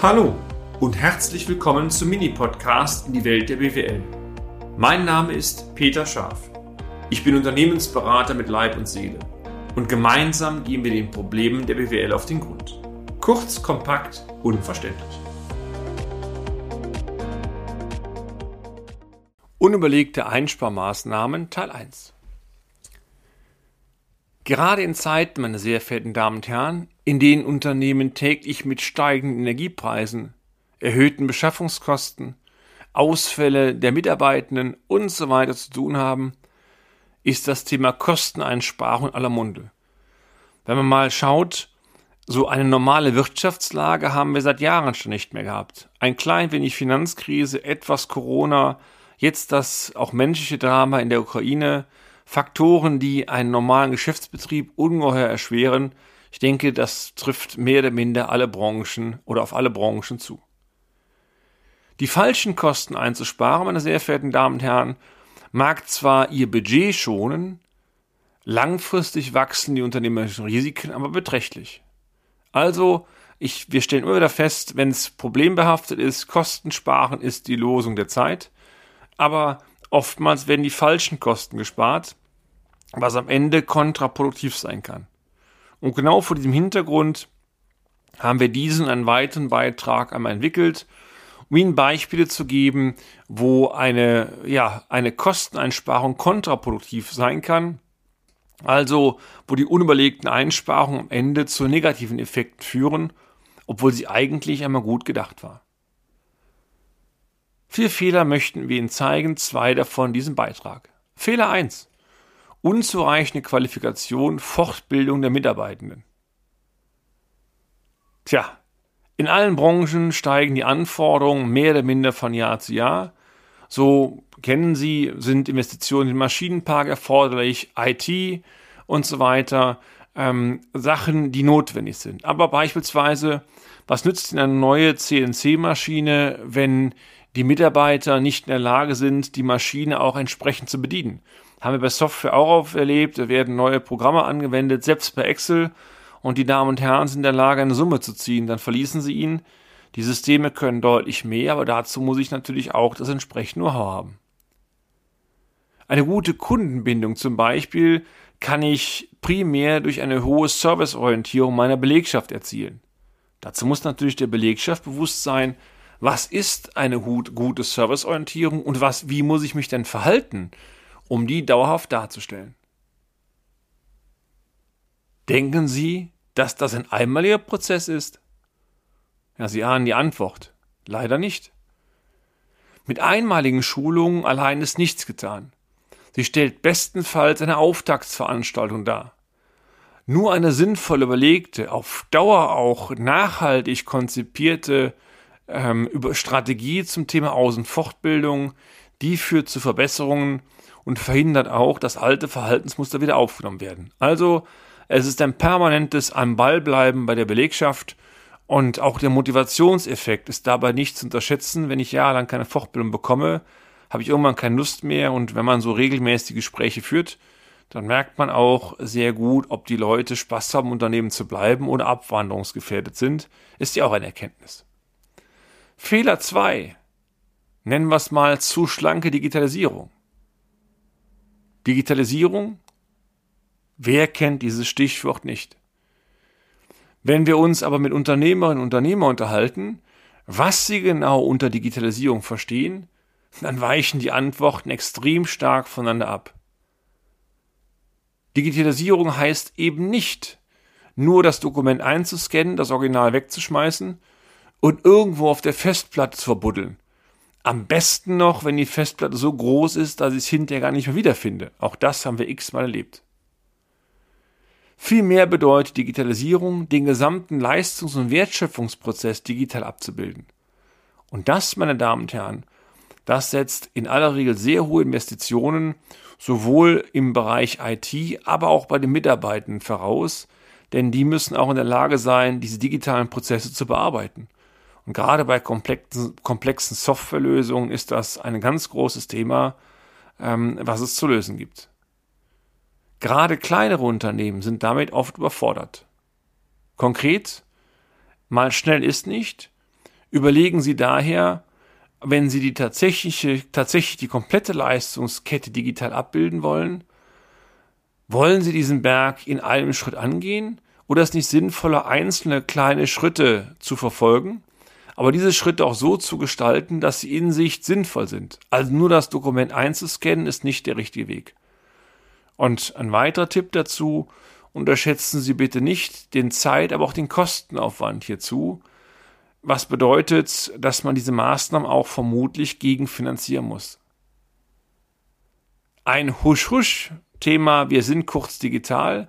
Hallo und herzlich willkommen zum Mini-Podcast in die Welt der BWL. Mein Name ist Peter Scharf. Ich bin Unternehmensberater mit Leib und Seele und gemeinsam gehen wir den Problemen der BWL auf den Grund. Kurz, kompakt, unverständlich. Unüberlegte Einsparmaßnahmen Teil 1 Gerade in Zeiten, meine sehr verehrten Damen und Herren, in denen Unternehmen täglich mit steigenden Energiepreisen, erhöhten Beschaffungskosten, Ausfälle der Mitarbeitenden und so weiter zu tun haben, ist das Thema Kosteneinsparung aller Munde. Wenn man mal schaut, so eine normale Wirtschaftslage haben wir seit Jahren schon nicht mehr gehabt. Ein klein wenig Finanzkrise, etwas Corona, jetzt das auch menschliche Drama in der Ukraine, Faktoren, die einen normalen Geschäftsbetrieb ungeheuer erschweren. Ich denke, das trifft mehr oder minder alle Branchen oder auf alle Branchen zu. Die falschen Kosten einzusparen, meine sehr verehrten Damen und Herren, mag zwar ihr Budget schonen, langfristig wachsen die unternehmerischen Risiken aber beträchtlich. Also, ich, wir stellen immer wieder fest, wenn es problembehaftet ist, Kosten sparen ist die Losung der Zeit, aber oftmals werden die falschen Kosten gespart, was am Ende kontraproduktiv sein kann. Und genau vor diesem Hintergrund haben wir diesen einen weiteren Beitrag einmal entwickelt, um Ihnen Beispiele zu geben, wo eine, ja, eine Kosteneinsparung kontraproduktiv sein kann. Also, wo die unüberlegten Einsparungen am Ende zu negativen Effekten führen, obwohl sie eigentlich einmal gut gedacht war. Vier Fehler möchten wir Ihnen zeigen, zwei davon in diesem Beitrag. Fehler 1. Unzureichende Qualifikation, Fortbildung der Mitarbeitenden. Tja, in allen Branchen steigen die Anforderungen mehr oder minder von Jahr zu Jahr. So kennen Sie, sind Investitionen in den Maschinenpark erforderlich, IT und so weiter, ähm, Sachen, die notwendig sind. Aber beispielsweise, was nützt Ihnen eine neue CNC-Maschine, wenn die Mitarbeiter nicht in der Lage sind, die Maschine auch entsprechend zu bedienen. Haben wir bei Software auch erlebt, da werden neue Programme angewendet, selbst bei Excel, und die Damen und Herren sind in der Lage, eine Summe zu ziehen, dann verließen sie ihn. Die Systeme können deutlich mehr, aber dazu muss ich natürlich auch das entsprechende Know-how haben. Eine gute Kundenbindung zum Beispiel kann ich primär durch eine hohe Serviceorientierung meiner Belegschaft erzielen. Dazu muss natürlich der Belegschaft bewusst sein, was ist eine gute Serviceorientierung und was, wie muss ich mich denn verhalten, um die dauerhaft darzustellen? Denken Sie, dass das ein einmaliger Prozess ist? Ja, Sie ahnen die Antwort. Leider nicht. Mit einmaligen Schulungen allein ist nichts getan. Sie stellt bestenfalls eine Auftaktsveranstaltung dar. Nur eine sinnvoll überlegte, auf Dauer auch nachhaltig konzipierte ähm, über Strategie zum Thema Außenfortbildung, die führt zu Verbesserungen und verhindert auch, dass alte Verhaltensmuster wieder aufgenommen werden. Also es ist ein permanentes am Ball bleiben bei der Belegschaft und auch der Motivationseffekt ist dabei nicht zu unterschätzen. Wenn ich jahrelang keine Fortbildung bekomme, habe ich irgendwann keine Lust mehr und wenn man so regelmäßig Gespräche führt, dann merkt man auch sehr gut, ob die Leute Spaß haben, Unternehmen zu bleiben oder abwanderungsgefährdet sind. Ist ja auch eine Erkenntnis. Fehler 2. Nennen wir es mal zu schlanke Digitalisierung. Digitalisierung? Wer kennt dieses Stichwort nicht? Wenn wir uns aber mit Unternehmerinnen und Unternehmern unterhalten, was sie genau unter Digitalisierung verstehen, dann weichen die Antworten extrem stark voneinander ab. Digitalisierung heißt eben nicht, nur das Dokument einzuscannen, das Original wegzuschmeißen und irgendwo auf der Festplatte zu verbuddeln. Am besten noch, wenn die Festplatte so groß ist, dass ich es hinterher gar nicht mehr wiederfinde. Auch das haben wir x-mal erlebt. Vielmehr bedeutet Digitalisierung, den gesamten Leistungs- und Wertschöpfungsprozess digital abzubilden. Und das, meine Damen und Herren, das setzt in aller Regel sehr hohe Investitionen sowohl im Bereich IT, aber auch bei den Mitarbeitenden voraus, denn die müssen auch in der Lage sein, diese digitalen Prozesse zu bearbeiten. Und gerade bei komplexen, komplexen Softwarelösungen ist das ein ganz großes Thema, ähm, was es zu lösen gibt. Gerade kleinere Unternehmen sind damit oft überfordert. Konkret, mal schnell ist nicht, Überlegen Sie daher, wenn Sie die tatsächliche, tatsächlich die komplette Leistungskette digital abbilden wollen, wollen Sie diesen Berg in einem Schritt angehen oder ist nicht sinnvoller, einzelne kleine Schritte zu verfolgen, aber diese Schritte auch so zu gestalten, dass sie in sich sinnvoll sind? Also nur das Dokument einzuscannen ist nicht der richtige Weg. Und ein weiterer Tipp dazu, unterschätzen Sie bitte nicht den Zeit, aber auch den Kostenaufwand hierzu, was bedeutet, dass man diese Maßnahmen auch vermutlich gegenfinanzieren muss. Ein Husch-Husch-Thema, wir sind kurz digital,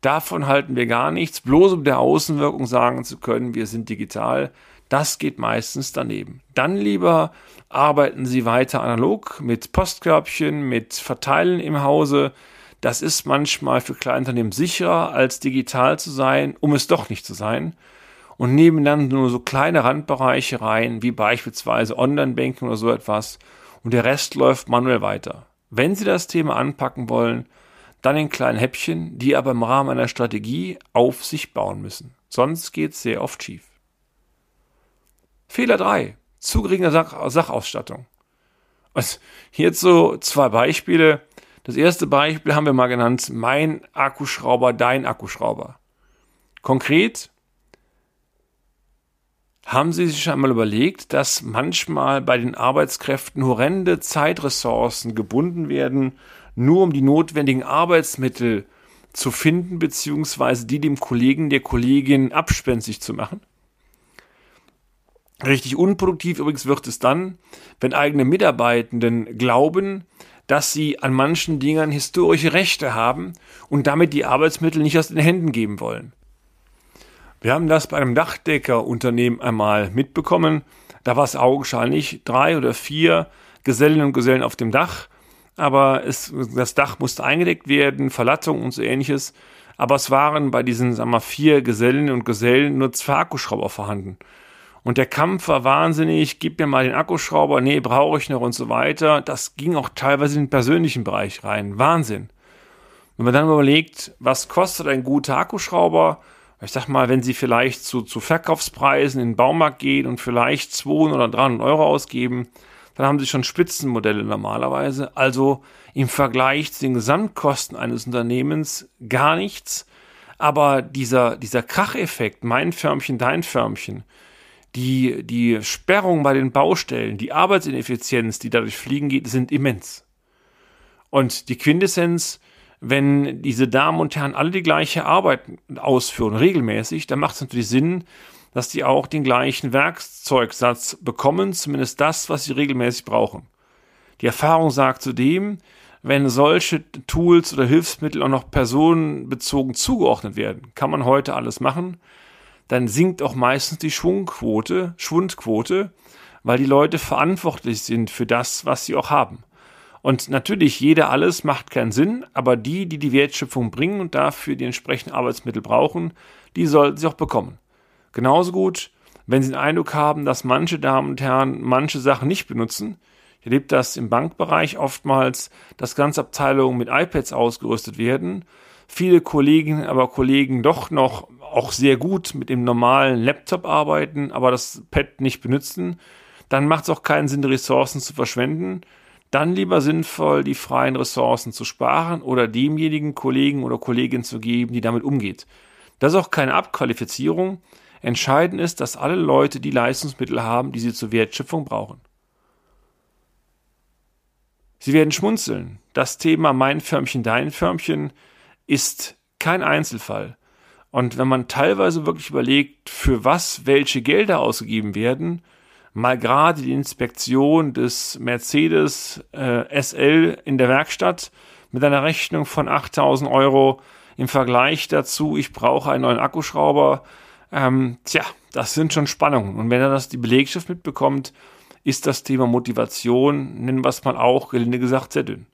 davon halten wir gar nichts, bloß um der Außenwirkung sagen zu können, wir sind digital, das geht meistens daneben. Dann lieber arbeiten Sie weiter analog mit Postkörbchen, mit Verteilen im Hause. Das ist manchmal für Kleinunternehmen sicherer, als digital zu sein, um es doch nicht zu sein und nehmen dann nur so kleine Randbereiche rein, wie beispielsweise Online-Banking oder so etwas und der Rest läuft manuell weiter. Wenn Sie das Thema anpacken wollen, dann in kleinen Häppchen, die aber im Rahmen einer Strategie auf sich bauen müssen. Sonst geht es sehr oft schief. Fehler 3. Zu geringe Sach Sachausstattung. Also hierzu zwei Beispiele. Das erste Beispiel haben wir mal genannt, mein Akkuschrauber, dein Akkuschrauber. Konkret, haben Sie sich einmal überlegt, dass manchmal bei den Arbeitskräften horrende Zeitressourcen gebunden werden, nur um die notwendigen Arbeitsmittel zu finden, beziehungsweise die dem Kollegen, der Kollegin abspenstig zu machen? Richtig unproduktiv übrigens wird es dann, wenn eigene Mitarbeitenden glauben, dass sie an manchen Dingen historische Rechte haben und damit die Arbeitsmittel nicht aus den Händen geben wollen. Wir haben das bei einem Dachdeckerunternehmen einmal mitbekommen. Da war es augenscheinlich drei oder vier Gesellen und Gesellen auf dem Dach, aber es, das Dach musste eingedeckt werden, Verlattung und so ähnliches. Aber es waren bei diesen sagen wir, vier Gesellen und Gesellen nur zwei Akkuschrauber vorhanden. Und der Kampf war wahnsinnig, gib mir mal den Akkuschrauber, nee, brauche ich noch und so weiter. Das ging auch teilweise in den persönlichen Bereich rein. Wahnsinn. Wenn man dann überlegt, was kostet ein guter Akkuschrauber, ich sag mal, wenn Sie vielleicht zu, zu Verkaufspreisen in den Baumarkt gehen und vielleicht 200 oder 300 Euro ausgeben, dann haben Sie schon Spitzenmodelle normalerweise. Also im Vergleich zu den Gesamtkosten eines Unternehmens gar nichts. Aber dieser, dieser Kracheffekt, mein Förmchen, dein Förmchen, die, die Sperrung bei den Baustellen, die Arbeitsineffizienz, die dadurch fliegen geht, sind immens. Und die Quintessenz, wenn diese Damen und Herren alle die gleiche Arbeit ausführen, regelmäßig, dann macht es natürlich Sinn, dass die auch den gleichen Werkzeugsatz bekommen, zumindest das, was sie regelmäßig brauchen. Die Erfahrung sagt zudem, wenn solche Tools oder Hilfsmittel auch noch personenbezogen zugeordnet werden, kann man heute alles machen, dann sinkt auch meistens die Schwungquote, Schwundquote, weil die Leute verantwortlich sind für das, was sie auch haben. Und natürlich, jeder alles macht keinen Sinn, aber die, die die Wertschöpfung bringen und dafür die entsprechenden Arbeitsmittel brauchen, die sollten sie auch bekommen. Genauso gut, wenn Sie den Eindruck haben, dass manche Damen und Herren manche Sachen nicht benutzen. Ich erlebe das im Bankbereich oftmals, dass ganze Abteilungen mit iPads ausgerüstet werden. Viele Kolleginnen, aber Kollegen doch noch auch sehr gut mit dem normalen Laptop arbeiten, aber das Pad nicht benutzen. Dann macht es auch keinen Sinn, Ressourcen zu verschwenden dann lieber sinnvoll, die freien Ressourcen zu sparen oder demjenigen Kollegen oder Kollegin zu geben, die damit umgeht. Das ist auch keine Abqualifizierung. Entscheidend ist, dass alle Leute die Leistungsmittel haben, die sie zur Wertschöpfung brauchen. Sie werden schmunzeln. Das Thema Mein Förmchen, Dein Förmchen ist kein Einzelfall. Und wenn man teilweise wirklich überlegt, für was welche Gelder ausgegeben werden, mal gerade die Inspektion des Mercedes äh, SL in der Werkstatt mit einer Rechnung von 8000 Euro im Vergleich dazu, ich brauche einen neuen Akkuschrauber. Ähm, tja, das sind schon Spannungen. Und wenn er das die Belegschaft mitbekommt, ist das Thema Motivation, nennen wir es mal auch, gelinde gesagt, sehr dünn.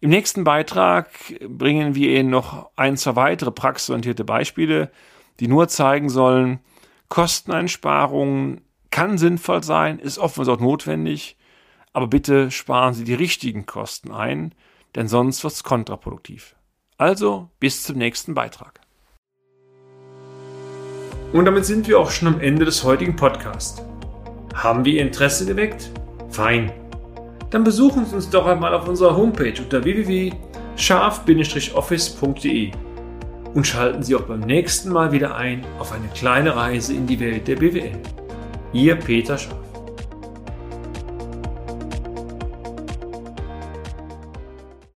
Im nächsten Beitrag bringen wir Ihnen noch ein, zwei weitere praxisorientierte Beispiele, die nur zeigen sollen, Kosteneinsparungen kann sinnvoll sein, ist oftmals auch notwendig, aber bitte sparen Sie die richtigen Kosten ein, denn sonst wird es kontraproduktiv. Also bis zum nächsten Beitrag. Und damit sind wir auch schon am Ende des heutigen Podcasts. Haben wir Ihr Interesse geweckt? Fein. Dann besuchen Sie uns doch einmal auf unserer Homepage unter www.scharf-office.de und schalten Sie auch beim nächsten Mal wieder ein auf eine kleine Reise in die Welt der BWL. Ihr Peter Scharf.